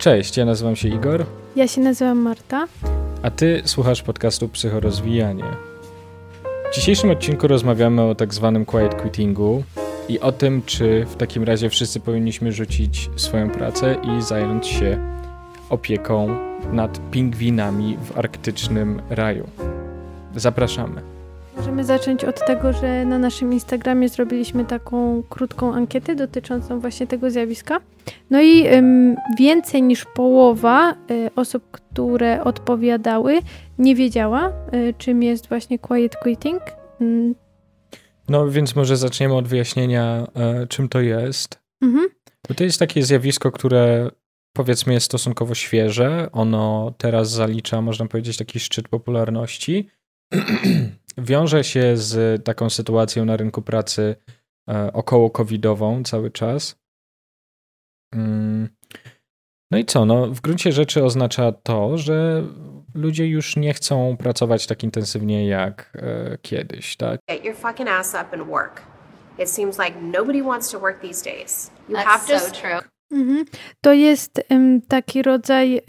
Cześć, ja nazywam się Igor. Ja się nazywam Marta. A ty słuchasz podcastu Psychorozwijanie. W dzisiejszym odcinku rozmawiamy o tak zwanym quiet quittingu i o tym, czy w takim razie wszyscy powinniśmy rzucić swoją pracę i zająć się opieką nad pingwinami w arktycznym raju. Zapraszamy. Możemy zacząć od tego, że na naszym Instagramie zrobiliśmy taką krótką ankietę dotyczącą właśnie tego zjawiska. No i ym, więcej niż połowa y, osób, które odpowiadały, nie wiedziała, y, czym jest właśnie quiet quitting. Mm. No więc może zaczniemy od wyjaśnienia, y, czym to jest. Mhm. Bo to jest takie zjawisko, które powiedzmy jest stosunkowo świeże. Ono teraz zalicza, można powiedzieć, taki szczyt popularności. wiąże się z taką sytuacją na rynku pracy e, około covidową cały czas. Mm. No i co? No, w gruncie rzeczy oznacza to, że ludzie już nie chcą pracować tak intensywnie jak e, kiedyś, tak? Get your fucking ass up and work. It seems like nobody wants to work these days. You That's have to so true. Mhm. To jest taki rodzaj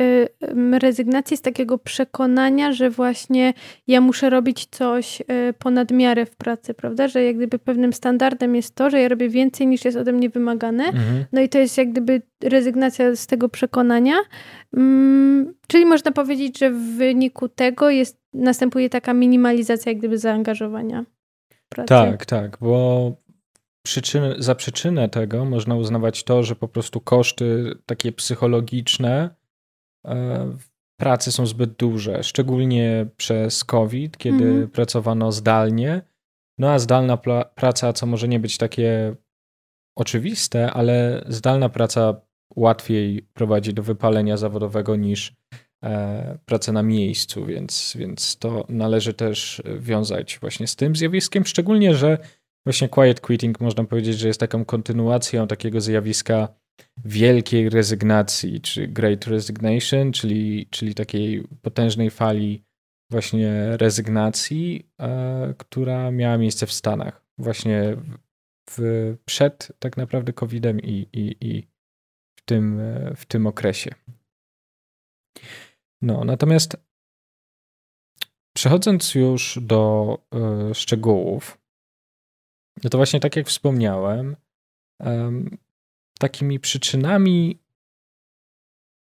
um, rezygnacji z takiego przekonania, że właśnie ja muszę robić coś um, ponad miarę w pracy, prawda? Że jak gdyby pewnym standardem jest to, że ja robię więcej niż jest ode mnie wymagane. Mhm. No i to jest jak gdyby rezygnacja z tego przekonania. Um, czyli można powiedzieć, że w wyniku tego jest, następuje taka minimalizacja jak gdyby zaangażowania. Pracy. Tak, tak, bo przyczynę, za przyczynę tego można uznawać to, że po prostu koszty takie psychologiczne e, pracy są zbyt duże, szczególnie przez COVID, kiedy mhm. pracowano zdalnie. No a zdalna praca, co może nie być takie oczywiste, ale zdalna praca łatwiej prowadzi do wypalenia zawodowego niż e, praca na miejscu, więc, więc to należy też wiązać właśnie z tym zjawiskiem, szczególnie, że Właśnie quiet quitting można powiedzieć, że jest taką kontynuacją takiego zjawiska wielkiej rezygnacji, czy great resignation, czyli, czyli takiej potężnej fali właśnie rezygnacji, e, która miała miejsce w Stanach. Właśnie w, przed tak naprawdę COVID-em i, i, i w, tym, w tym okresie. No, natomiast przechodząc już do y, szczegółów, no to właśnie tak jak wspomniałem, um, takimi przyczynami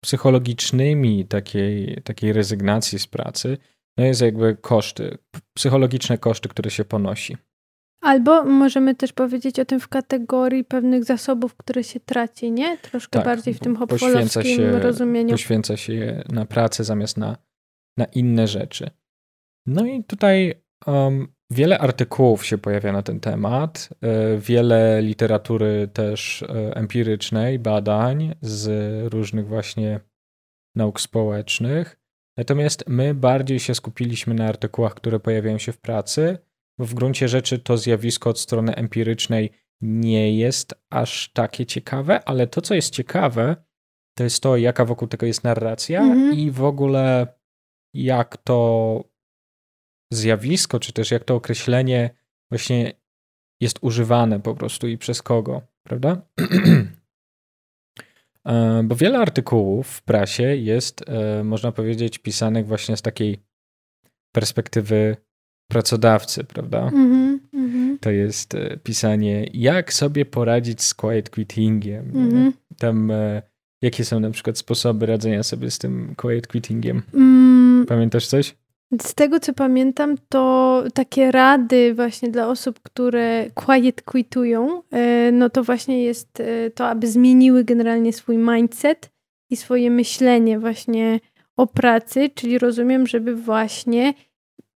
psychologicznymi takiej, takiej rezygnacji z pracy no jest jakby koszty, psychologiczne koszty, które się ponosi. Albo możemy też powiedzieć o tym w kategorii pewnych zasobów, które się traci, nie? Troszkę tak, bardziej w tym hopfolowskim się, rozumieniu. Poświęca się je na pracę zamiast na, na inne rzeczy. No i tutaj um, Wiele artykułów się pojawia na ten temat, e, wiele literatury też e, empirycznej, badań z różnych właśnie nauk społecznych. Natomiast my bardziej się skupiliśmy na artykułach, które pojawiają się w pracy, bo w gruncie rzeczy to zjawisko od strony empirycznej nie jest aż takie ciekawe, ale to, co jest ciekawe, to jest to, jaka wokół tego jest narracja mm -hmm. i w ogóle jak to zjawisko, czy też jak to określenie właśnie jest używane po prostu i przez kogo, prawda? E, bo wiele artykułów w prasie jest, e, można powiedzieć, pisanych właśnie z takiej perspektywy pracodawcy, prawda? Mm -hmm, to jest e, pisanie, jak sobie poradzić z quiet quittingiem. Mm -hmm. Tam, jakie są na przykład sposoby radzenia sobie z tym quiet quittingiem? Mm. Pamiętasz coś? Z tego co pamiętam, to takie rady właśnie dla osób, które quiet quitują, e, no to właśnie jest e, to, aby zmieniły generalnie swój mindset i swoje myślenie właśnie o pracy, czyli rozumiem, żeby właśnie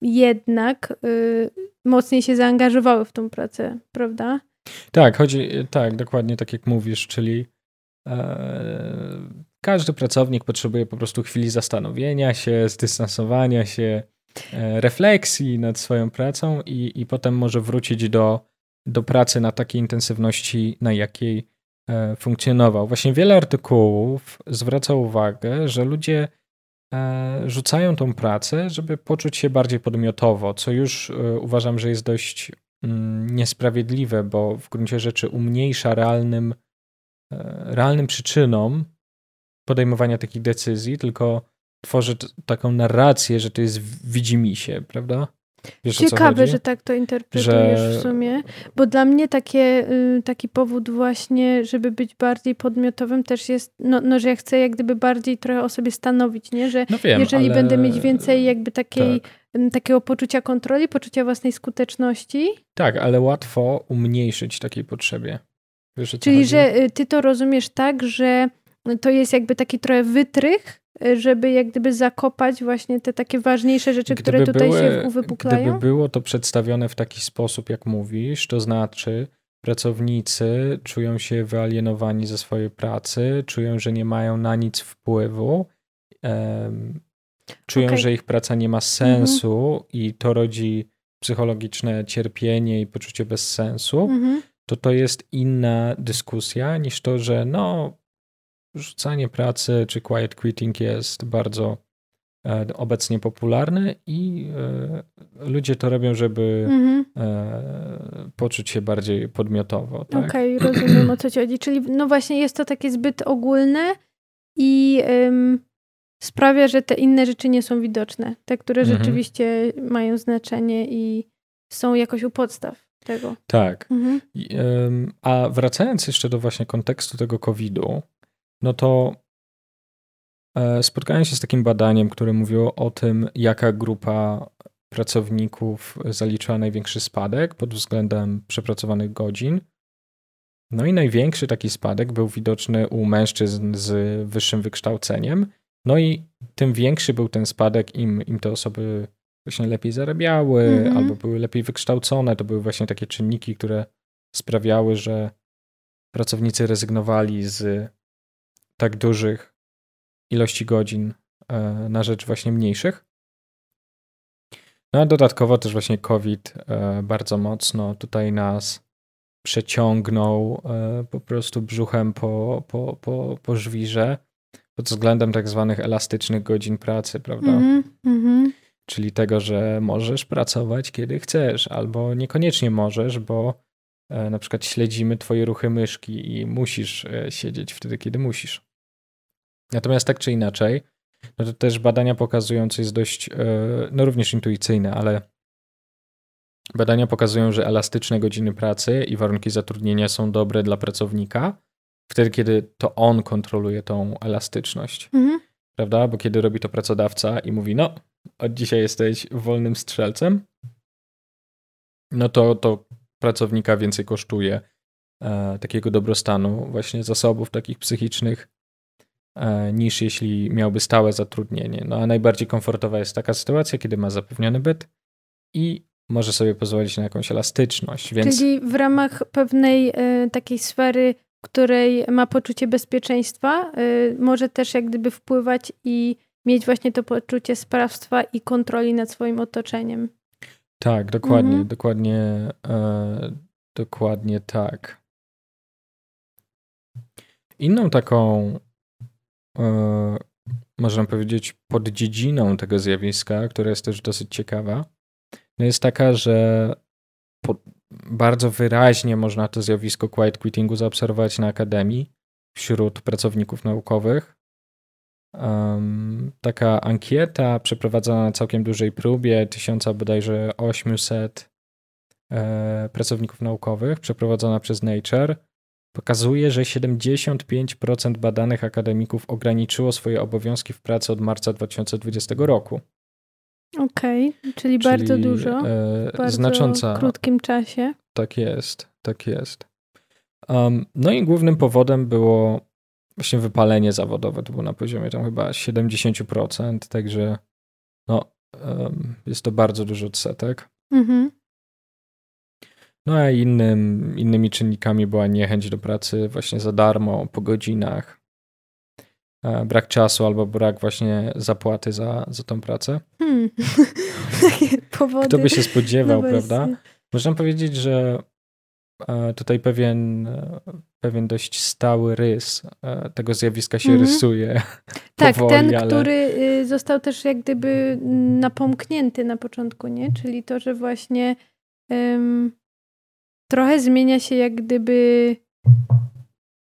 jednak y, mocniej się zaangażowały w tą pracę, prawda? Tak, chodzi, tak, dokładnie tak jak mówisz, czyli e, każdy pracownik potrzebuje po prostu chwili zastanowienia się, zdystansowania się, e, refleksji nad swoją pracą i, i potem może wrócić do, do pracy na takiej intensywności, na jakiej e, funkcjonował. Właśnie wiele artykułów zwraca uwagę, że ludzie e, rzucają tą pracę, żeby poczuć się bardziej podmiotowo, co już uważam, że jest dość mm, niesprawiedliwe, bo w gruncie rzeczy umniejsza realnym, realnym przyczynom podejmowania takich decyzji, tylko tworzy taką narrację, że to jest widzimisię, prawda? Wiesz, Ciekawe, że tak to interpretujesz że... w sumie, bo dla mnie takie, y, taki powód właśnie, żeby być bardziej podmiotowym też jest, no, no że ja chcę jak gdyby bardziej trochę o sobie stanowić, nie? Że no wiem, jeżeli ale... będę mieć więcej jakby takiej, tak. takiego poczucia kontroli, poczucia własnej skuteczności. Tak, ale łatwo umniejszyć takiej potrzebie. Wiesz, Czyli, że y, ty to rozumiesz tak, że to jest jakby taki trochę wytrych, żeby jak gdyby zakopać właśnie te takie ważniejsze rzeczy, gdyby które tutaj były, się uwypuklają? Gdyby było to przedstawione w taki sposób, jak mówisz, to znaczy pracownicy czują się wyalienowani ze swojej pracy, czują, że nie mają na nic wpływu, um, czują, okay. że ich praca nie ma sensu mhm. i to rodzi psychologiczne cierpienie i poczucie bez sensu, mhm. to to jest inna dyskusja niż to, że no rzucanie pracy czy quiet quitting jest bardzo e, obecnie popularny i e, ludzie to robią, żeby mhm. E, poczuć się bardziej podmiotowo. Tak? Okej, okay, rozumiem o co ci chodzi. Czyli no właśnie jest to takie zbyt ogólne i ym, sprawia, że te inne rzeczy nie są widoczne. Te, które mhm. rzeczywiście mają znaczenie i są jakoś u podstaw tego. Tak. Mhm. I, ym, a wracając jeszcze do właśnie kontekstu tego COVID-u, no to e, spotkałem się z takim badaniem, które mówiło o tym, jaka grupa pracowników zaliczyła największy spadek pod względem przepracowanych godzin. No i największy taki spadek był widoczny u mężczyzn z wyższym wykształceniem. No i tym większy był ten spadek, im, im te osoby właśnie lepiej zarabiały mm -hmm. albo były lepiej wykształcone. To były właśnie takie czynniki, które sprawiały, że pracownicy rezygnowali z tak dużych ilości godzin e, na rzecz właśnie mniejszych. No a dodatkowo też właśnie COVID e, bardzo mocno tutaj nas przeciągnął e, po prostu brzuchem po, po, po, po żwirze pod względem tak zwanych elastycznych godzin pracy, prawda? Mm -hmm. Czyli tego, że możesz pracować kiedy chcesz, albo niekoniecznie możesz, bo na przykład śledzimy twoje ruchy myszki i musisz siedzieć wtedy, kiedy musisz. Natomiast tak czy inaczej, no to też badania pokazują, co jest dość, e, no również intuicyjne, ale badania pokazują, że elastyczne godziny pracy i warunki zatrudnienia są dobre dla pracownika, wtedy, kiedy to on kontroluje tą elastyczność. Mhm. Prawda? Bo kiedy robi to pracodawca i mówi, no, od dzisiaj jesteś wolnym strzelcem, no to to pracownika więcej kosztuje e, takiego dobrostanu, właśnie zasobów takich psychicznych, niż jeśli miałby stałe zatrudnienie. No a najbardziej komfortowa jest taka sytuacja, kiedy ma zapewniony byt i może sobie pozwolić na jakąś elastyczność. Więc... Czyli w ramach pewnej y, takiej sfery, której ma poczucie bezpieczeństwa, y, może też jak gdyby wpływać i mieć właśnie to poczucie sprawstwa i kontroli nad swoim otoczeniem. Tak, dokładnie, mhm. dokładnie, y, dokładnie tak. Inną taką E, można powiedzieć, poddziedziną tego zjawiska, która jest też dosyć ciekawa, no jest taka, że bardzo wyraźnie można to zjawisko quiet quittingu zaobserwować na akademii wśród pracowników naukowych. Um, taka ankieta przeprowadzona na całkiem dużej próbie, tysiąca bodajże 800 e, pracowników naukowych, przeprowadzona przez Nature, pokazuje, że 75% badanych akademików ograniczyło swoje obowiązki w pracy od marca 2020 roku. Okej, okay, czyli, czyli, bardzo dużo. E, w bardzo znacząca. krótkim czasie. Tak jest, tak jest. Um, no i głównym powodem było właśnie wypalenie zawodowe. To było na poziomie tam chyba 70%, także no, um, jest to bardzo duży odsetek. Mhm. No a innym, innymi czynnikami była niechęć do pracy właśnie za darmo, po godzinach, e, brak czasu albo brak właśnie zapłaty za, za tą pracę. Hmm. Powody. Kto by się spodziewał, no prawda? Można powiedzieć, że e, tutaj pewien, e, pewien dość stały rys tego zjawiska się mhm. rysuje. Tak, powoli, ten, ale... który y, został też jak gdyby napomknięty na początku, nie? Czyli to, że właśnie um, trochę zmienia się jak gdyby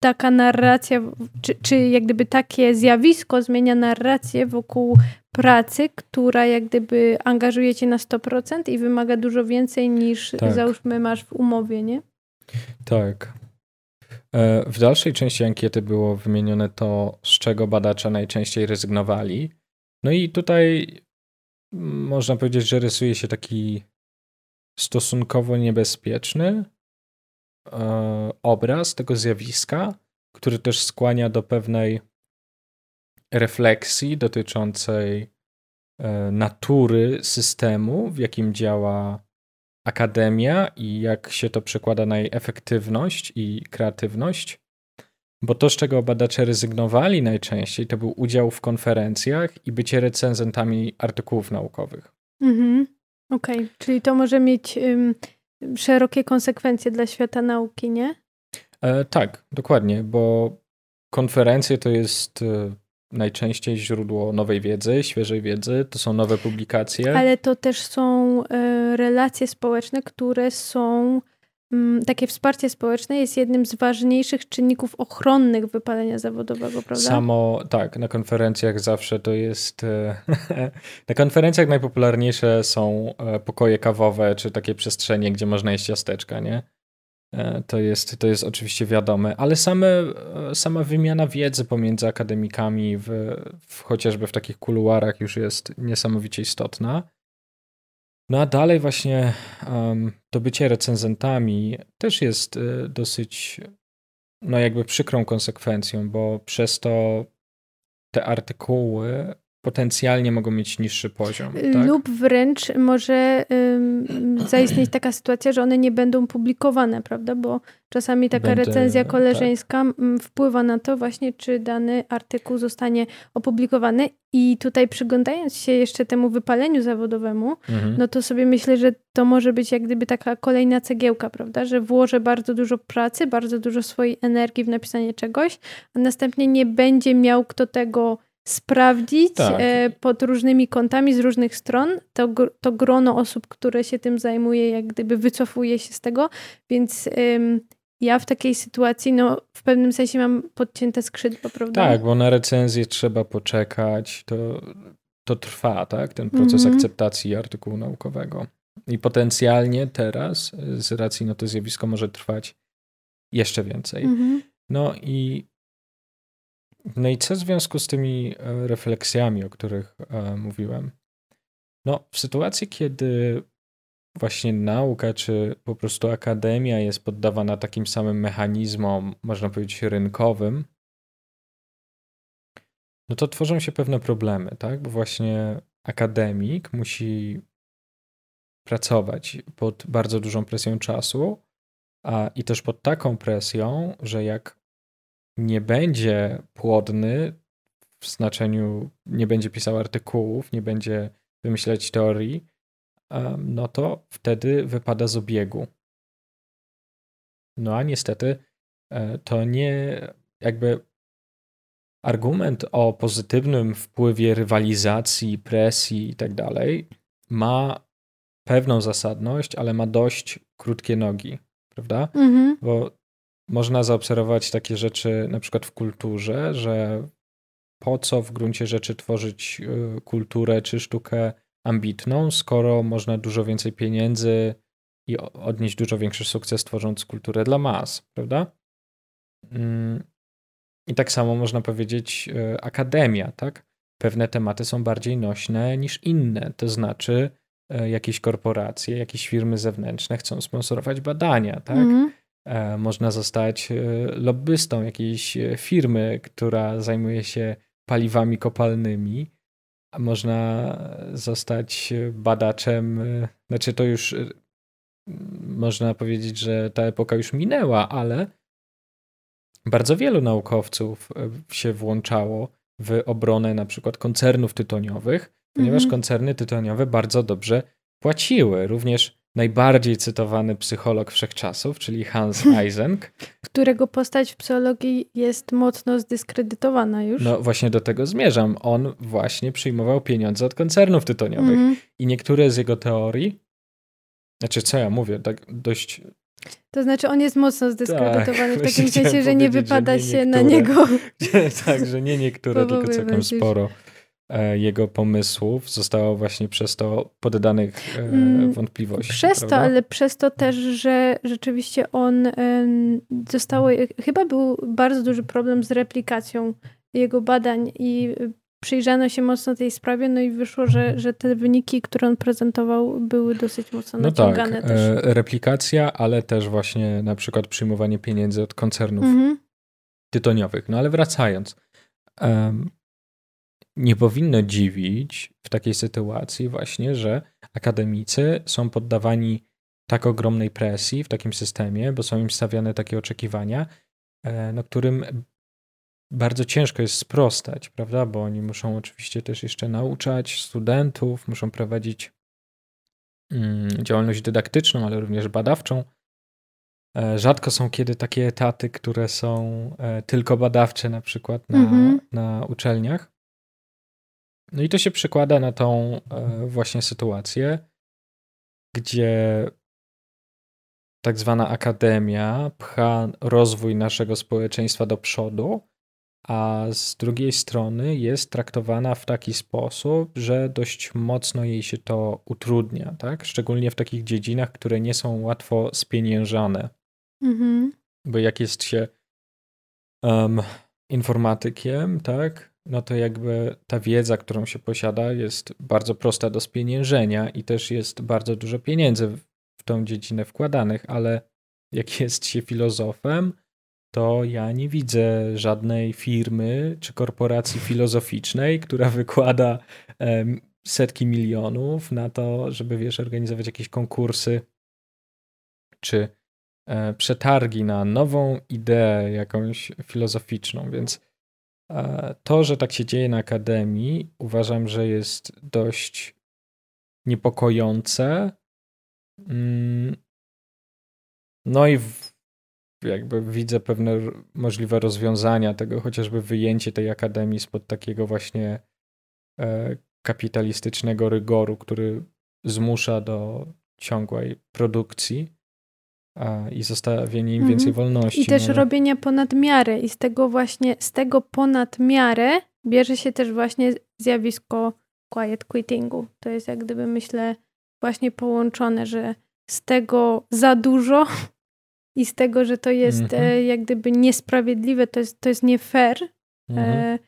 taka narracja, czy, czy jak gdyby takie zjawisko zmienia narrację wokół pracy, która jak gdyby angażuje cię na 100% i wymaga dużo więcej niż tak. załóżmy masz w umowie, nie? Tak. E, w dalszej części ankiety było wymienione to, z czego badacze najczęściej rezygnowali. No i tutaj można powiedzieć, że rysuje się taki stosunkowo niebezpieczny e, obraz tego zjawiska, który też skłania do pewnej refleksji dotyczącej e, natury systemu, w jakim działa akademia i jak się to przekłada na jej efektywność i kreatywność. Bo to, z czego badacze rezygnowali najczęściej, to był udział w konferencjach i bycie recenzentami artykułów naukowych. Mhm. Okej, okay. czyli to może mieć ym, szerokie konsekwencje dla świata nauki, nie? E, tak, dokładnie, bo konferencje to jest e, najczęściej źródło nowej wiedzy, świeżej wiedzy, to są nowe publikacje. Ale to też są e, relacje społeczne, które są takie wsparcie społeczne jest jednym z ważniejszych czynników ochronnych wypalenia zawodowego, prawda? Samo, tak, na konferencjach zawsze to jest. E, na konferencjach najpopularniejsze są e, pokoje kawowe, czy takie przestrzenie, gdzie można jeść ciasteczka, nie? E, to jest, to jest oczywiście wiadome, ale same, sama wymiana wiedzy pomiędzy akademikami, w, w, chociażby w takich kuluarach, już jest niesamowicie istotna. No a dalej właśnie um, to bycie recenzentami też jest y, dosyć, no jakby przykrą konsekwencją, bo przez to te artykuły potencjalnie mogą mieć niższy poziom. Tak? Lub wręcz może ym, zaistnieć taka sytuacja, że one nie będą publikowane, prawda? Bo czasami taka Będę, recenzja tak. koleżeńska tak. wpływa na to właśnie, czy dany artykuł zostanie opublikowany. I tutaj przyglądając się jeszcze temu wypaleniu zawodowemu, mhm. no to sobie myślę, że to może być jak gdyby taka kolejna cegiełka, prawda? Że włożę bardzo dużo pracy, bardzo dużo swojej energii w napisanie czegoś, a następnie nie będzie miał kto tego sprawdzić tak. E, pod różnymi kątami z różnych stron. To, to grono osób, które się tym zajmuje, jak gdyby wycofuje się z tego, więc ym, ja w takiej sytuacji, no w pewnym sensie mam podcięte skrzydła, prawda? Tak, bo na recenzję trzeba poczekać, to, to trwa, tak, ten proces mm -hmm. akceptacji artykułu naukowego. I potencjalnie teraz, z racji na to zjawisko, może trwać jeszcze więcej. Mm -hmm. No i no i co w związku z tymi e, refleksjami, o których e, mówiłem? No, w sytuacji, kiedy właśnie nauka, czy po prostu akademia jest poddawana takim samym mechanizmom, można powiedzieć, rynkowym, no to tworzą się pewne problemy, tak? Bo właśnie akademik musi pracować pod bardzo dużą presją czasu, a i też pod taką presją, że jak nie będzie płodny w znaczeniu nie będzie pisał artykułów, nie będzie wymyślać teorii, no to wtedy wypada z obiegu. No a niestety e, to nie jakby argument o pozytywnym wpływie rywalizacji, presji i tak dalej ma pewną zasadność, ale ma dość krótkie nogi, prawda? Mhm. Bo można zaobserwować takie rzeczy na przykład w kulturze, że po co w gruncie rzeczy tworzyć y, kulturę czy sztukę ambitną, skoro można dużo więcej pieniędzy i odnieść dużo większy sukces tworząc kulturę dla mas, prawda? Mm. I tak samo można powiedzieć y, akademia, tak? Pewne tematy są bardziej nośne niż inne, to znaczy y, jakieś korporacje, jakieś firmy zewnętrzne chcą sponsorować badania, tak? Mm. E, można zostać e, lobbystą jakiejś e, firmy, która zajmuje się paliwami kopalnymi. Można zostać badaczem, znaczy to już można powiedzieć, że ta epoka już minęła, ale bardzo wielu naukowców się włączało w obronę na przykład koncernów tytoniowych, ponieważ mm -hmm. koncerny tytoniowe bardzo dobrze płaciły. Również najbardziej cytowany psycholog wszechczasów, czyli Hans Eysenck. Którego postać w psychologii jest mocno zdyskredytowana już. No właśnie do tego zmierzam. On właśnie przyjmował pieniądze od koncernów tytoniowych. Mm. I niektóre z jego teorii, znaczy co ja mówię, tak dość To znaczy on jest mocno zdyskredytowany tak, w takim sensie, że nie wypada że nie się na niego. tak, że nie niektóre, tylko całkiem sporo jego pomysłów zostało właśnie przez to poddanych e, mm, wątpliwości. Przez prawda? to, ale przez to też, że rzeczywiście on zostało, chyba był bardzo duży problem z replikacją jego badań i przyjrzano się mocno tej sprawie, no i wyszło, że, że te wyniki, które on prezentował, były dosyć mocno no naciągane tak, też. replikacja, ale też właśnie na przykład przyjmowanie pieniędzy od koncernów mhm. tytoniowych. No ale wracając, um, nie powinno dziwić w takiej sytuacji właśnie, że akademicy są poddawani tak ogromnej presji w takim systemie, bo są im stawiane takie oczekiwania, e, no, którym bardzo ciężko jest sprostać, prawda? Bo oni muszą oczywiście też jeszcze nauczać studentów, muszą prowadzić mm, działalność dydaktyczną, ale również badawczą. E, rzadko są kiedy takie etaty, które są e, tylko badawcze, na przykład na, mhm. na uczelniach. No i to się przekłada na tą e, właśnie sytuację, gdzie tak zwana akademia pcha rozwój naszego społeczeństwa do przodu, a z drugiej strony jest traktowana w taki sposób, że dość mocno jej się to utrudnia, tak? Szczególnie w takich dziedzinach, które nie są łatwo spieniężane. Mhm. Bo jak jest się um, informatykiem, tak? No to jakby ta wiedza, którą się posiada, jest bardzo prosta do spieniężenia i też jest bardzo dużo pieniędzy w tą dziedzinę wkładanych, ale jak jest się filozofem, to ja nie widzę żadnej firmy czy korporacji filozoficznej, która wykłada setki milionów na to, żeby wiesz, organizować jakieś konkursy czy e, przetargi na nową ideę jakąś filozoficzną, więc to, że tak się dzieje na akademii, uważam, że jest dość niepokojące. Mm, no i jakby widzę pewne możliwe rozwiązania tego, chociażby wyjęcie tej akademii spod takiego właśnie e, kapitalistycznego rygoru, który zmusza do ciągłej produkcji i zostawienie im więcej mhm. wolności. I też no, robienia ponad miarę i z tego właśnie, z tego ponad miarę bierze się też właśnie zjawisko quiet quittingu. To jest jak gdyby myślę właśnie połączone, że z tego za dużo i z tego, że to jest mhm. e, jak gdyby niesprawiedliwe, to jest, to jest nie fair, e, mhm.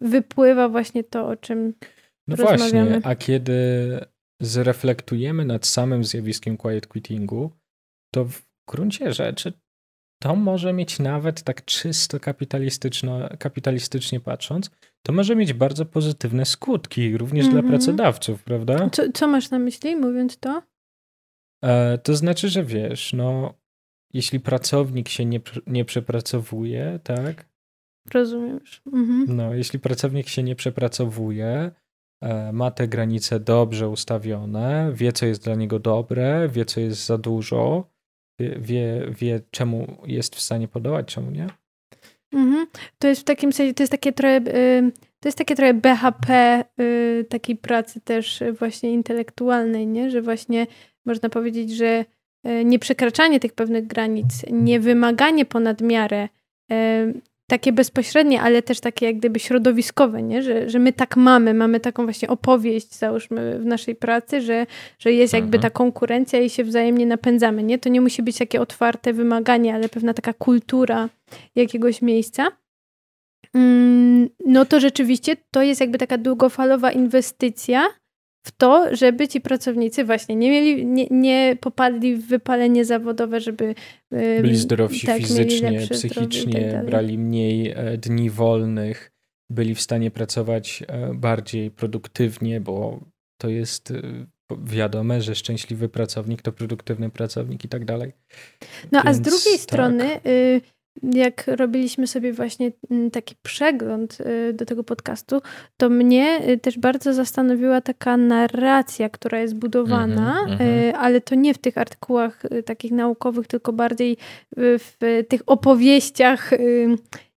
wypływa właśnie to, o czym no właśnie, a kiedy zreflektujemy nad samym zjawiskiem quiet quittingu, to gruncie rzeczy to może mieć nawet tak czysto kapitalistycznie patrząc, to może mieć bardzo pozytywne skutki również dla mhm. pracodawców, prawda? Co, co masz na myśli, mówiąc to? E, to znaczy, że wiesz, no jeśli pracownik się nie, nie przepracowuje, tak? Rozumiem. Mhm. No, jeśli pracownik się nie przepracowuje, e, ma te granice dobrze ustawione, wie, co jest dla niego dobre, wie, co jest za dużo, wie, wie, wie czemu jest w stanie podołać, czemu nie. Mhm. To jest w takim sensie, to jest takie trochę, y, to jest takie trochę BHP y, takiej pracy też właśnie intelektualnej, nie? Że właśnie można powiedzieć, że E, nieprzekraczanie tych pewnych granic, niewymaganie ponad miarę, takie bezpośrednie, ale też takie jak gdyby środowiskowe, nie? Że, że my tak mamy, mamy taką właśnie opowieść, załóżmy, w naszej pracy, że, że jest jakby mhm. ta konkurencja i się wzajemnie napędzamy, nie? To nie musi być takie otwarte wymaganie, ale pewna taka kultura jakiegoś miejsca. Mm, no to rzeczywiście to jest jakby taka długofalowa inwestycja, w to, żeby ci pracownicy właśnie nie mieli, nie, nie popadli w wypalenie zawodowe, żeby byli zdrowsi tak, fizycznie, psychicznie, tak brali mniej e, dni wolnych, byli w stanie pracować e, bardziej produktywnie, bo to jest e, wiadome, że szczęśliwy pracownik to produktywny pracownik i tak dalej. No Więc, a z drugiej tak. strony y, jak robiliśmy sobie właśnie mm, taki przegląd y, do tego podcastu, to mnie y, też bardzo zastanowiła taka narracja, która jest budowana, mm -hmm. ale to nie w tych artykułach takich naukowych, tylko bardziej w tych opowieściach,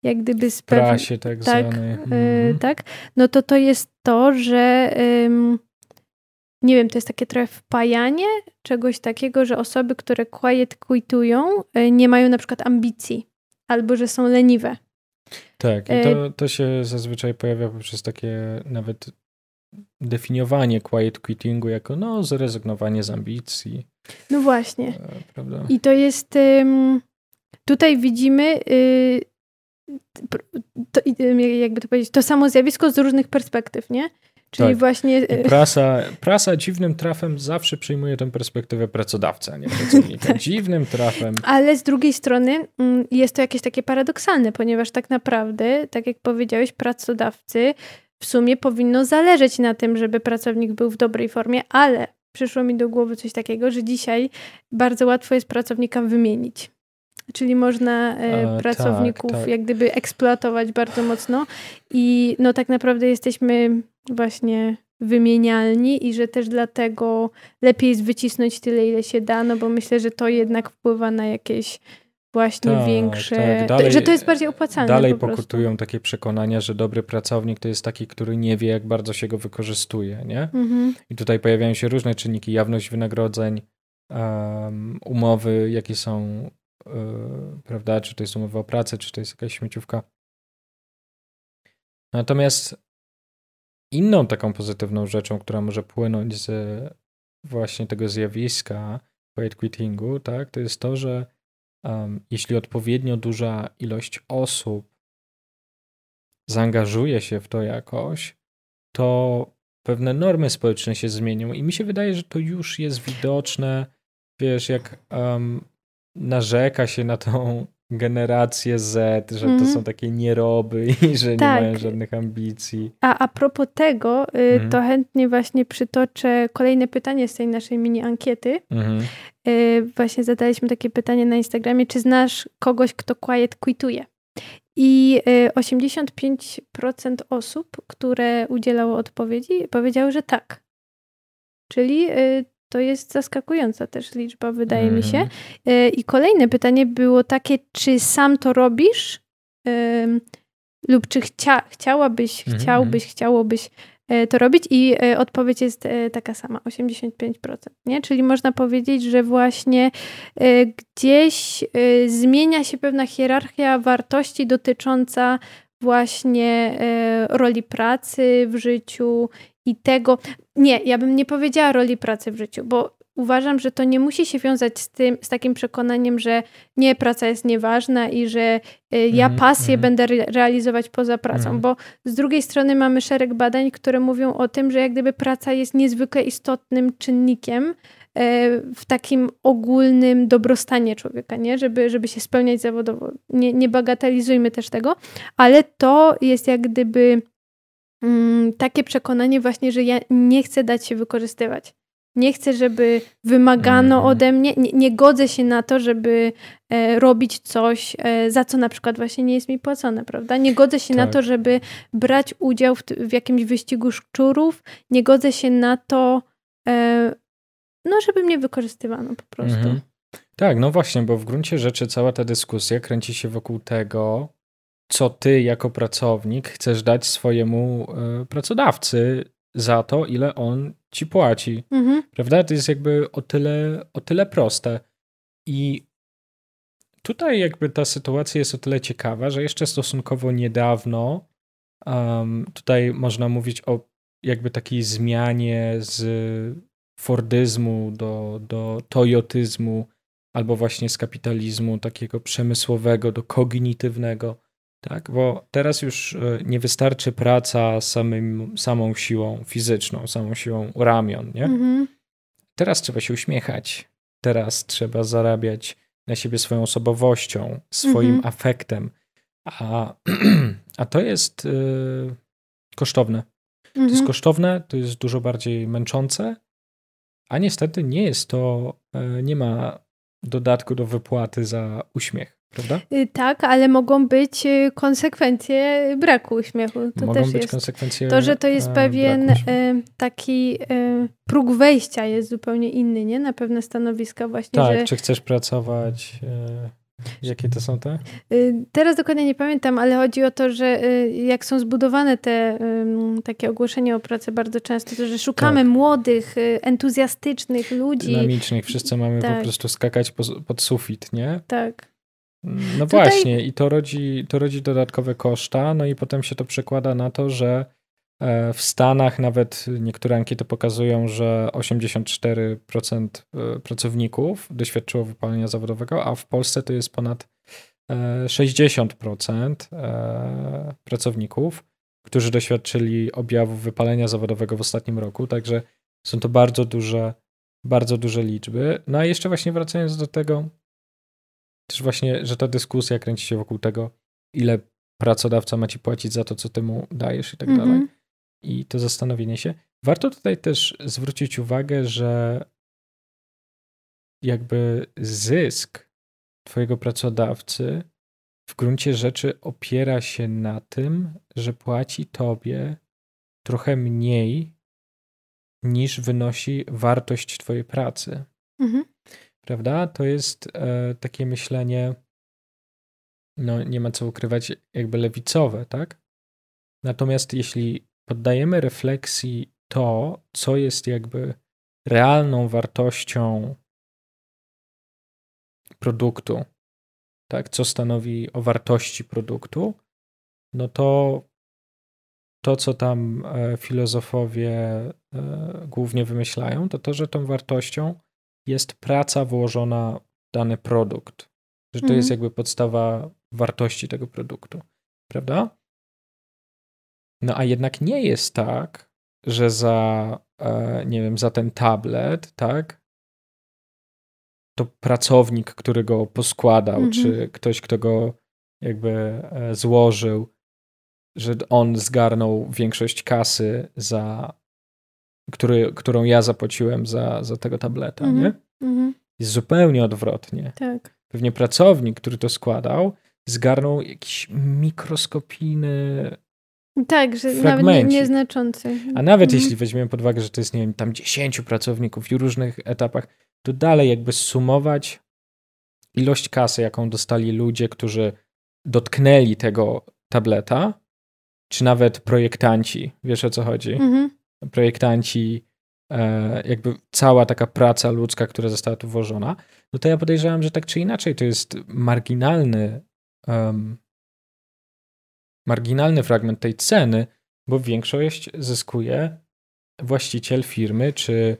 jak gdyby z prasie tak, tak, mm tak, no to to jest to, że nie wiem, to jest takie trochę wpajanie czegoś takiego, że osoby, które quiet quitują, nie mają na przykład ambicji albo że są leniwe. Tak, i to, to się zazwyczaj pojawia poprzez takie nawet definiowanie quiet quittingu jako no zrezygnowanie z ambicji. No właśnie. Prawda? I to jest tutaj widzimy y, to, jakby to powiedzieć, to samo zjawisko z różnych perspektyw, nie? Czyli tak. właśnie. I prasa, prasa dziwnym trafem zawsze przyjmuje tę perspektywę pracodawcy, a nie pracownika. tak. Dziwnym trafem. Ale z drugiej strony mm, jest to jakieś takie paradoksalne, ponieważ tak naprawdę, tak jak powiedziałeś, pracodawcy w sumie powinno zależeć na tym, żeby pracownik był w dobrej formie, ale przyszło mi do głowy coś takiego, że dzisiaj bardzo łatwo jest pracownika wymienić. Czyli można e, A, pracowników tak, tak. jak gdyby eksploatować bardzo mocno i no tak naprawdę jesteśmy właśnie wymienialni i że też dlatego lepiej jest wycisnąć tyle, ile się da, no bo myślę, że to jednak wpływa na jakieś właśnie tak, większe, tak. Dalej, że to jest bardziej opłacalne. Dalej po pokutują takie przekonania, że dobry pracownik to jest taki, który nie wie, jak bardzo się go wykorzystuje, nie? Mhm. I tutaj pojawiają się różne czynniki, jawność wynagrodzeń, um, umowy, jakie są, prawda, czy to jest umowa o pracę, czy to jest jakaś śmieciówka. Natomiast inną taką pozytywną rzeczą, która może płynąć z właśnie tego zjawiska quiet quittingu, tak, to jest to, że um, jeśli odpowiednio duża ilość osób zaangażuje się w to jakoś, to pewne normy społeczne się zmienią i mi się wydaje, że to już jest widoczne, wiesz, jak um, narzeka się na tą generację Z, że mm. to mhm. są takie nieroby i że tak. nie mają żadnych ambicji. A a propos tego, mm. to chętnie właśnie przytoczę kolejne pytanie z tej naszej mini ankiety. Mm. Właśnie zadaliśmy takie pytanie na Instagramie, czy znasz kogoś, kto quiet quituje? I 85% y, osób, które udzielało odpowiedzi, powiedziało, że tak. Czyli to jest zaskakująca też liczba, wydaje mi się. Mhm. E, I kolejne pytanie było takie, czy sam to robisz? lub czy chcia, chciałabyś, mm. chciałbyś, chciałobyś e, to robić? I e, odpowiedź jest taka sama, 85%. Nie? Czyli można powiedzieć, że właśnie gdzieś zmienia się pewna hierarchia wartości dotycząca właśnie roli pracy w życiu i tego. Nie, ja bym nie powiedziała roli pracy w życiu, bo uważam, że to nie musi się wiązać z tym, z takim przekonaniem, że nie, praca jest nieważna i że y, ja mm, pasję mm. będę re realizować poza pracą, mm. bo z drugiej strony mamy szereg badań, które mówią o tym, że jak gdyby praca jest niezwykle istotnym czynnikiem e, w takim ogólnym dobrostanie człowieka, nie? Żeby, żeby się spełniać zawodowo. Nie, nie bagatelizujmy też tego, ale to jest jak gdyby mm, takie przekonanie właśnie, że ja nie chcę dać się wykorzystywać. Nie chcę, żeby wymagano mm. ode mnie, nie, nie, godzę się na to, żeby e, robić coś, e, za co na przykład właśnie nie jest mi płacone, prawda? Nie godzę się tak. na to, żeby brać udział w, w, jakimś wyścigu szczurów, nie godzę się na to, e, no, żeby mnie wykorzystywano po prostu. -hmm. Tak, no właśnie, bo w gruncie rzeczy cała ta dyskusja kręci się wokół tego, co ty jako pracownik chcesz dać swojemu e, pracodawcy za to, ile on ci płaci. Mhm. Prawda? To jest jakby o tyle, o tyle proste. I tutaj jakby ta sytuacja jest o tyle ciekawa, że jeszcze stosunkowo niedawno um, tutaj można mówić o jakby takiej zmianie z Fordyzmu do, do Toyotyzmu, albo właśnie z kapitalizmu takiego przemysłowego do kognitywnego. Tak, bo teraz już e, nie wystarczy praca samym, samą siłą fizyczną, samą siłą ramion, nie? Mhm. Teraz trzeba się uśmiechać. Teraz trzeba zarabiać na siebie swoją osobowością, swoim mhm. afektem. A, a to jest y, kosztowne. To jest mhm. kosztowne, to jest dużo bardziej męczące, a niestety nie jest to, y, nie ma dodatku do wypłaty za uśmiech. Prawda? Y, tak, ale mogą być y, konsekwencje braku uśmiechu. To mogą też być jest. konsekwencje. To, że to jest pewien y, taki próg wejścia jest zupełnie inny, nie? Na pewne stanowiska właśnie. Tak, że... czy chcesz pracować Jakie to są te? Y, teraz dokładnie nie pamiętam, ale chodzi o to, że y, jak są zbudowane te takie ogłoszenia o pracę bardzo często, to że szukamy tak. młodych, y, entuzjastycznych ludzi. Dynamicznych. Wszyscy mamy tak. po prostu skakać pod sufit, nie? Tak. No Tutaj... właśnie, i to rodzi, to rodzi dodatkowe koszta, no i potem się to przekłada na to, że w Stanach nawet niektóre ankiety pokazują, że 84% e, pracowników doświadczyło wypalenia zawodowego, a w Polsce to jest ponad 60% e, pracowników, którzy doświadczyli objawów wypalenia zawodowego w ostatnim roku. Także są to bardzo duże, bardzo duże liczby. No a jeszcze właśnie wracając do tego, też właśnie, że ta dyskusja kręci się wokół tego, ile pracodawca ma ci płacić za to, co ty mu dajesz i tak mm -hmm. dalej. I to zastanowienie się. Warto tutaj też zwrócić uwagę, że jakby zysk twojego pracodawcy w gruncie rzeczy opiera się na tym, że płaci tobie trochę mniej niż wynosi wartość twojej pracy. Mhm prawda? To jest e, takie myślenie, no nie ma co ukrywać, jakby lewicowe, tak? Natomiast jeśli poddajemy refleksji to, co jest jakby realną wartością produktu, tak, co stanowi o wartości produktu, no to to, co tam e, filozofowie e, głównie wymyślają, to to, że tą wartością jest praca włożona w dany produkt. Że to mhm. jest jakby podstawa wartości tego produktu, prawda? No a jednak nie jest tak, że za, e, nie wiem, za ten tablet, tak, to pracownik, który go poskładał, mhm. czy ktoś, kto go jakby e, złożył, że on zgarnął większość kasy za który, którą ja zapłaciłem za, za tego tableta, nie? Mm -hmm. Jest zupełnie odwrotnie. Tak. Pewnie pracownik, który to składał, zgarnął jakiś mikroskopijny tak, że nawet nie, nieznaczący. A nawet mhm. jeśli weźmiemy pod uwagę, że to jest, nie wiem, tam 10 pracowników w różnych etapach, to dalej jakby sumować ilość kasy, jaką dostali ludzie, którzy dotknęli tego tableta, czy nawet projektanci, wiesz o co chodzi? Mhm projektanci, e, jakby cała taka praca ludzka, która została tu włożona, no to ja podejrzewam, że tak czy inaczej to jest marginalny, um, marginalny fragment tej ceny, bo większość zyskuje właściciel firmy czy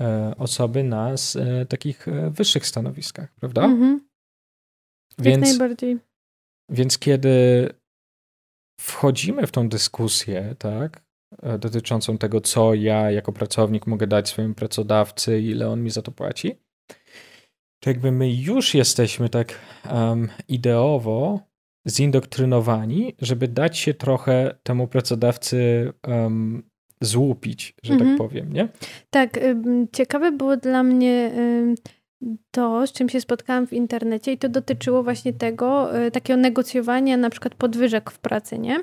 e, osoby na e, takich wyższych stanowiskach, prawda? Mhm. Więc, Jak najbardziej. Więc kiedy wchodzimy w tą dyskusję, tak, E, dotyczącą tego, co ja jako pracownik mogę dać swojemu pracodawcy, ile on mi za to płaci, to jakby my już jesteśmy tak um, ideowo zindoktrynowani, żeby dać się trochę temu pracodawcy um, złupić, że tak mhm. tak powiem, nie? Tak, ciekawe było dla mnie to, z czym się spotkałam w internecie i to dotyczyło właśnie tego, e, takiego negocjowania na przykład podwyżek w pracy, nie?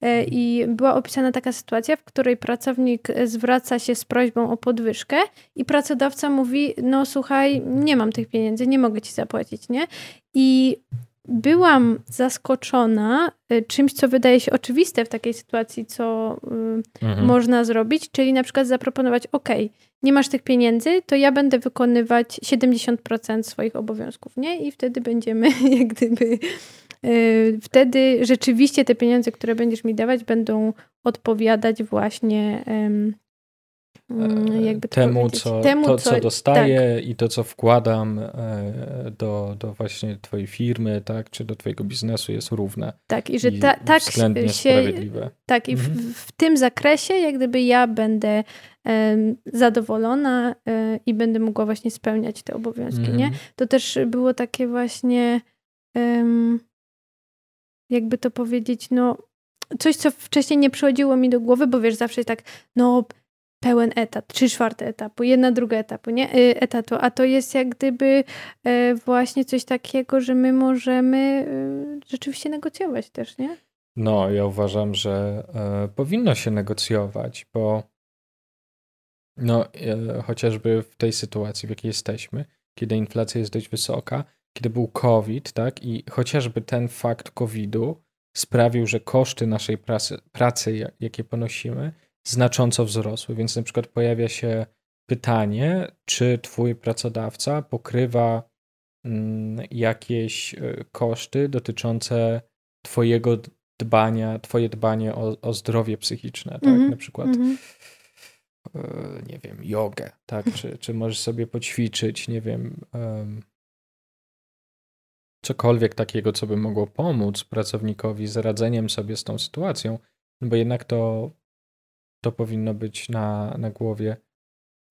E, I była opisana taka sytuacja, w której pracownik zwraca się z prośbą o podwyżkę i pracodawca mówi, no słuchaj, nie mam tych pieniędzy, nie mogę ci zapłacić, nie? I byłam zaskoczona y, czymś, co wydaje się oczywiste w takiej sytuacji, co y, mhm. można zrobić, czyli na przykład zaproponować, ok, nie masz tych pieniędzy, to ja będę wykonywać 70% swoich obowiązków, nie? I wtedy będziemy jak gdyby y, wtedy rzeczywiście te pieniądze, które będziesz mi dawać, będą odpowiadać właśnie jakby temu, co, temu, to, co, co dostaję tak. i to, co wkładam e, do, do właśnie twojej firmy, tak, czy do twojego biznesu jest równe. Tak, i że ta, tak się. Tak, i w, mhm. w, tym zakresie jak gdyby ja będę um, zadowolona um, i będę mogła właśnie spełniać te obowiązki, nie? Mhm. To też było takie właśnie um, jakby to powiedzieć, no coś, co wcześniej nie przychodziło mi do głowy, bo wiesz, zawsze tak, no pełen etat, trzy czwarte etapu, jedna druga etapu, nie? Y, etatu, a to jest jak gdyby e, właśnie coś takiego, że my możemy y, rzeczywiście negocjować też, nie? No, ja uważam, że e, powinno się negocjować, bo no, e, chociażby w tej sytuacji, w jakiej jesteśmy, kiedy inflacja jest dość wysoka, kiedy był COVID, tak, i chociażby ten fakt COVID-u sprawił, że koszty naszej pracy, pracy, jakie ponosimy, znacząco wzrosły. Więc na przykład pojawia się pytanie, czy twój pracodawca pokrywa mm, jakieś e, koszty dotyczące twojego dbania, twoje dbanie o, o zdrowie psychiczne, tak? Mm -hmm. Na przykład mm -hmm. nie wiem, jogę, tak? Czy, czy możesz sobie poćwiczyć, nie wiem, um, cokolwiek takiego, co by mogło pomóc pracownikowi z radzeniem sobie z tą sytuacją, no bo jednak to, to powinno być na, na głowie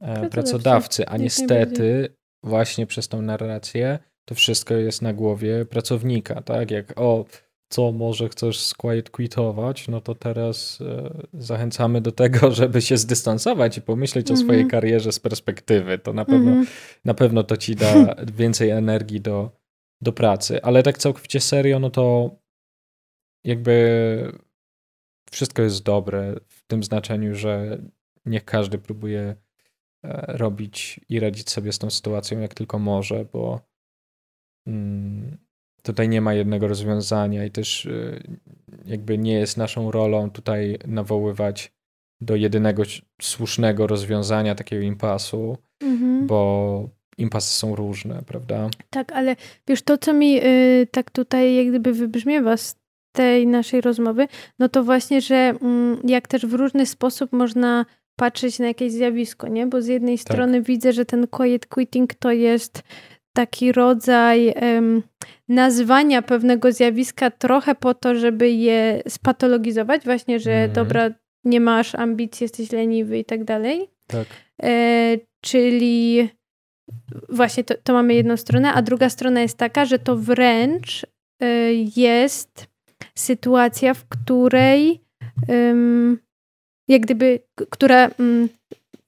e, pracodawcy, a niestety właśnie przez tą narrację to wszystko jest na głowie pracownika, tak? Jak o, co może chcesz quiet quitować, no to teraz e, zachęcamy do tego, żeby się zdystansować i pomyśleć mm -hmm. o swojej mhm. karierze z perspektywy. To na pewno, mm -hmm. na pewno to ci da więcej energii do, do pracy. Ale tak całkowicie serio, no to jakby wszystko jest dobre w tym znaczeniu, że niech każdy próbuje e, robić i radzić sobie z tą sytuacją jak tylko może, bo mm, tutaj nie ma jednego rozwiązania i też y, jakby nie jest naszą rolą tutaj nawoływać do jedynego słusznego rozwiązania takiego impasu, mhm. bo impasy są różne, prawda? Tak, ale wiesz, to co mi y, tak tutaj jak gdyby wybrzmiewa z tej naszej rozmowy, no to właśnie, że y, jak też w różny sposób można patrzeć na jakieś zjawisko, nie? Bo z jednej tak. strony widzę, że ten quiet quitting to jest taki rodzaj um, nazwania pewnego zjawiska trochę po to, żeby je spatologizować, właśnie, że mm. dobra, nie masz ambicji, jesteś leniwy i tak dalej. Tak. E, czyli właśnie to, to, mamy jedną stronę, a druga strona jest taka, że to wręcz e, jest sytuacja, w której um, jak gdyby, która um,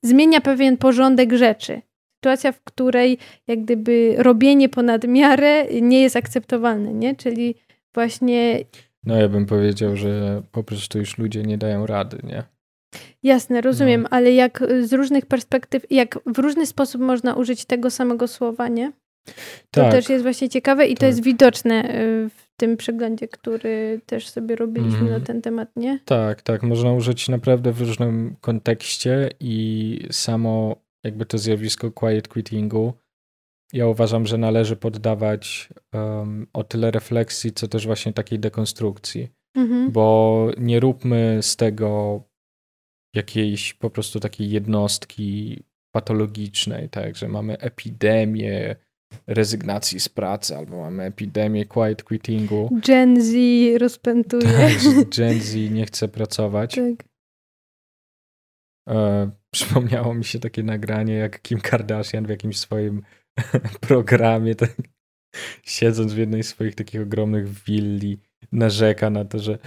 zmienia pewien porządek rzeczy sytuacja, w której jak gdyby robienie ponad miarę nie jest akceptowalne, nie? Czyli właśnie... No ja bym powiedział, że po prostu już ludzie nie dają rady, nie? Jasne, rozumiem, no. ale jak z różnych perspektyw, jak w różny sposób można użyć tego samego słowa, nie? To tak. też jest właśnie ciekawe i tak. to jest widoczne y, w tym przeglądzie, który też sobie robiliśmy mm. na ten temat, nie? Tak, tak. Można użyć naprawdę w różnym kontekście i samo jakby to zjawisko quiet quittingu, ja uważam, że należy poddawać um, o tyle refleksji, co też właśnie takiej dekonstrukcji. Mhm. Bo nie róbmy z tego jakiejś po prostu takiej jednostki patologicznej, tak, że mamy epidemię rezygnacji z pracy, albo mamy epidemię quiet quittingu. Gen Z rozpętuje. Tak, Gen Z nie chce pracować. Tak. E, przypomniało mi się takie nagranie, jak Kim Kardashian w jakimś swoim programie, tak, siedząc w jednej z swoich takich ogromnych willi, narzeka na to, że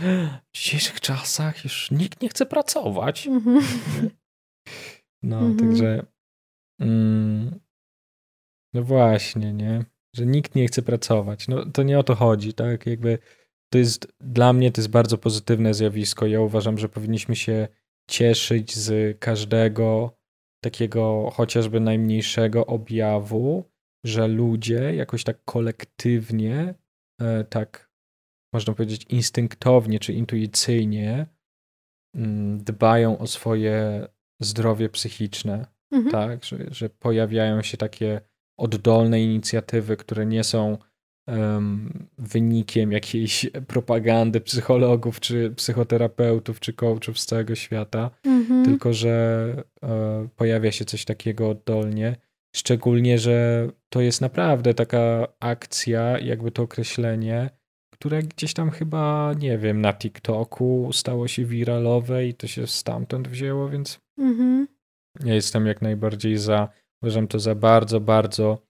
w dzisiejszych czasach już nikt nie chce pracować. Mhm. No, mhm. także mm, no właśnie, nie? Że nikt nie chce pracować. No to nie o to chodzi, tak? Jakby to jest, dla mnie to jest bardzo pozytywne zjawisko. Ja uważam, że powinniśmy się cieszyć z każdego takiego chociażby najmniejszego objawu, że ludzie jakoś tak kolektywnie, e, tak można powiedzieć instynktownie czy intuicyjnie mm, dbają o swoje zdrowie psychiczne, mhm. tak, że, że pojawiają się takie oddolne inicjatywy, które nie są wynikiem jakiejś propagandy psychologów, czy psychoterapeutów, czy coachów z całego świata, mhm. tylko że e, pojawia się coś takiego oddolnie. Szczególnie, że to jest naprawdę taka akcja, jakby to określenie, które gdzieś tam chyba, nie wiem, na TikToku stało się wiralowe i to się stamtąd wzięło, więc mhm. ja jestem jak najbardziej za, uważam to za bardzo, bardzo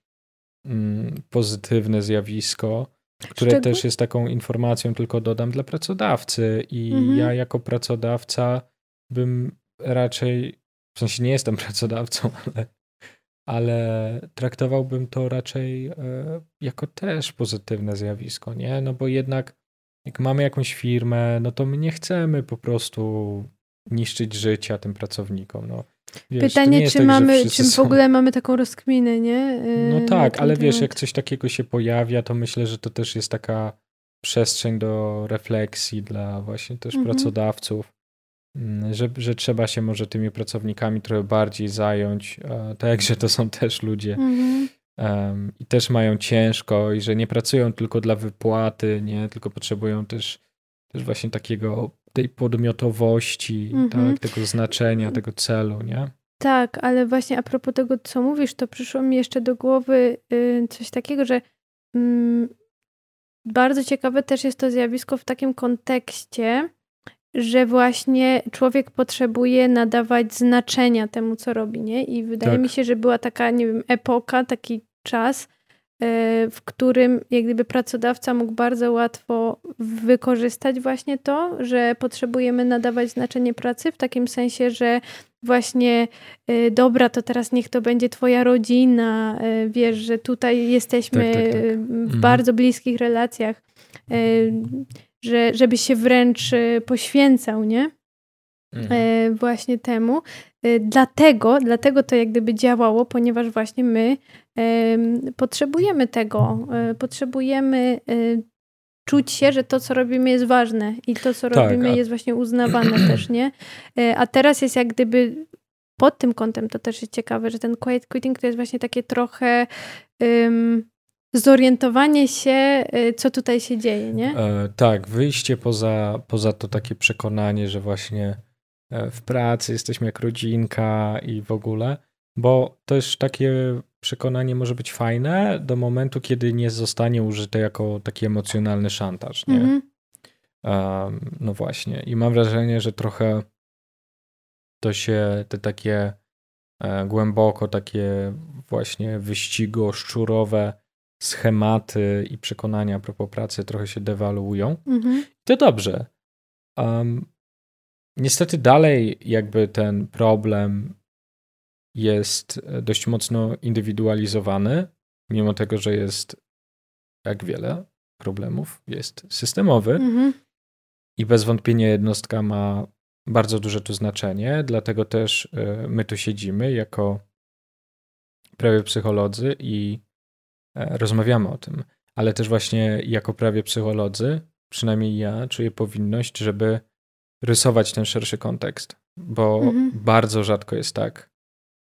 Mm, pozytywne zjawisko, które też jest taką informacją, tylko dodam, dla pracodawcy. I mhm. ja jako pracodawca bym raczej, w sensie nie jestem pracodawcą, ale, ale traktowałbym to raczej e, jako też pozytywne zjawisko, nie? No bo jednak jak mamy jakąś firmę, no to my nie chcemy po prostu niszczyć życia tym pracownikom. No. Wiesz, Pytanie, czy tak, mamy, czy w ogóle mamy taką rozkminę, nie? No tak, ale wiesz, jak coś takiego się pojawia, to myślę, że to też jest taka przestrzeń do refleksji dla właśnie też mhm. pracodawców, mm, że, że trzeba się może tymi pracownikami trochę bardziej zająć, tak że to są też ludzie mhm. um, i też mają ciężko i że nie pracują tylko dla wypłaty, nie, tylko potrzebują też, też właśnie takiego, tej podmiotowości, mhm. tak, tego znaczenia, tego celu, nie? Tak, ale właśnie a propos tego, co mówisz, to przyszło mi jeszcze do głowy y, coś takiego, że mm, bardzo ciekawe też jest to zjawisko w takim kontekście, że właśnie człowiek potrzebuje nadawać znaczenia temu, co robi, nie? I wydaje tak. mi się, że była taka, nie wiem, epoka, taki czas, w którym jak gdyby pracodawca mógł bardzo łatwo wykorzystać właśnie to, że potrzebujemy nadawać znaczenie pracy w takim sensie, że właśnie y, dobra, to teraz niech to będzie twoja rodzina, y, wiesz, że tutaj jesteśmy tak, tak, tak. w mhm. bardzo bliskich relacjach, y, że, żeby się wręcz poświęcał, nie? Mhm. Właśnie temu. Dlatego, dlatego to jak gdyby działało, ponieważ właśnie my potrzebujemy tego, potrzebujemy czuć się, że to, co robimy, jest ważne i to, co tak, robimy, a... jest właśnie uznawane też, nie? A teraz jest jak gdyby pod tym kątem to też jest ciekawe, że ten quiet quitting to jest właśnie takie trochę um, zorientowanie się, co tutaj się dzieje, nie? E, tak, wyjście poza, poza to takie przekonanie, że właśnie w pracy jesteśmy jak rodzinka i w ogóle, bo też takie przekonanie może być fajne do momentu, kiedy nie zostanie użyte jako taki emocjonalny szantaż, nie? Mm -hmm. um, no właśnie. I mam wrażenie, że trochę to się, te takie e, głęboko takie właśnie wyścigo-szczurowe schematy i przekonania a propos pracy trochę się dewaluują. Mm -hmm. To dobrze. Um, niestety dalej jakby ten problem jest e, dość mocno indywidualizowany, mimo tego, że jest jak wiele problemów, jest systemowy mhm. i bez wątpienia jednostka ma bardzo duże tu znaczenie, dlatego też e, my tu siedzimy jako prawie psycholodzy i e, rozmawiamy o tym, ale też właśnie jako prawie psycholodzy, przynajmniej ja czuję powinność, żeby rysować ten szerszy kontekst, bo mhm. bardzo rzadko jest tak,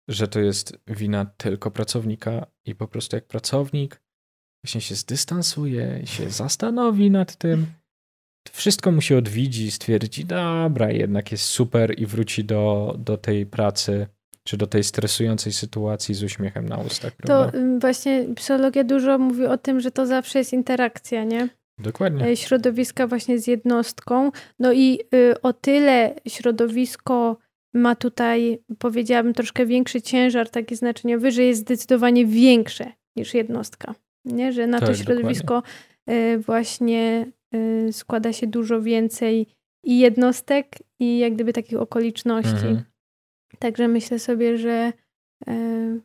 że to jest wina tylko pracownika i po prostu jak pracownik właśnie się zdystansuje, się zastanowi nad tym, wszystko mu się odwiedzi, stwierdzi, dobra, jednak jest super i wróci do, do tej pracy czy do tej stresującej sytuacji z uśmiechem na ustach. Prawda? To właśnie psychologia dużo mówi o tym, że to zawsze jest interakcja, nie? Dokładnie. E, środowiska właśnie z jednostką. No i y, o tyle środowisko ma tutaj, powiedziałabym, troszkę większy ciężar, taki znaczeniowy, że jest zdecydowanie większe niż jednostka. Nie? Że na tak, to środowisko dokładnie. właśnie y, składa się dużo więcej i jednostek, i jak gdyby takich okoliczności. Mhm. Także myślę sobie, że y,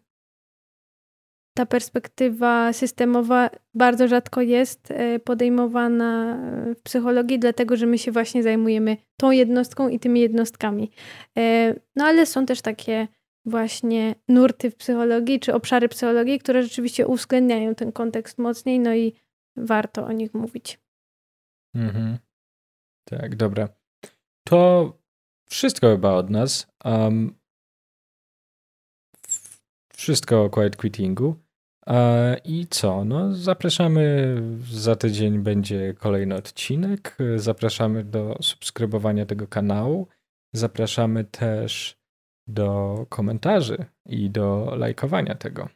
ta perspektywa systemowa bardzo rzadko jest e, podejmowana e, w psychologii, dlatego że my się właśnie zajmujemy tą jednostką i tymi jednostkami. E, no ale są też takie właśnie nurty w psychologii, czy obszary psychologii, które rzeczywiście uwzględniają ten kontekst mocniej, no i warto o nich mówić. Mhm. Tak, dobra. To wszystko chyba od nas. Um, wszystko o quiet quittingu. I co? No, zapraszamy. Za tydzień będzie kolejny odcinek. Zapraszamy do subskrybowania tego kanału. Zapraszamy też do komentarzy i do lajkowania tego.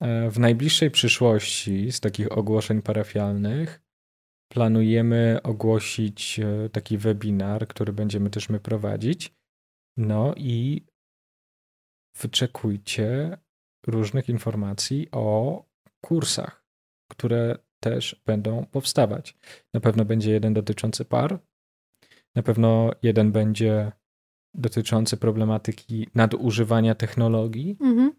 E, w najbliższej przyszłości z takich ogłoszeń parafialnych planujemy ogłosić e, taki webinar, który będziemy też my prowadzić. No i wyczekujcie różnych informacji o kursach, które też będą powstawać. Na pewno będzie jeden dotyczący par, na pewno jeden będzie dotyczący problematyki nadużywania technologii mhm.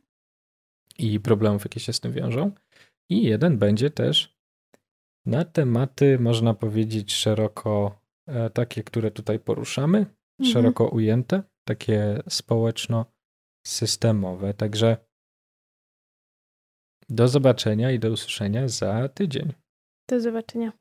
i problemów, jakie się z tym wiążą. I jeden będzie też na tematy, można powiedzieć, szeroko e, takie, które tutaj poruszamy, mhm. szeroko ujęte, takie społeczno systemowe. Także do zobaczenia i do usłyszenia za tydzień. Do zobaczenia.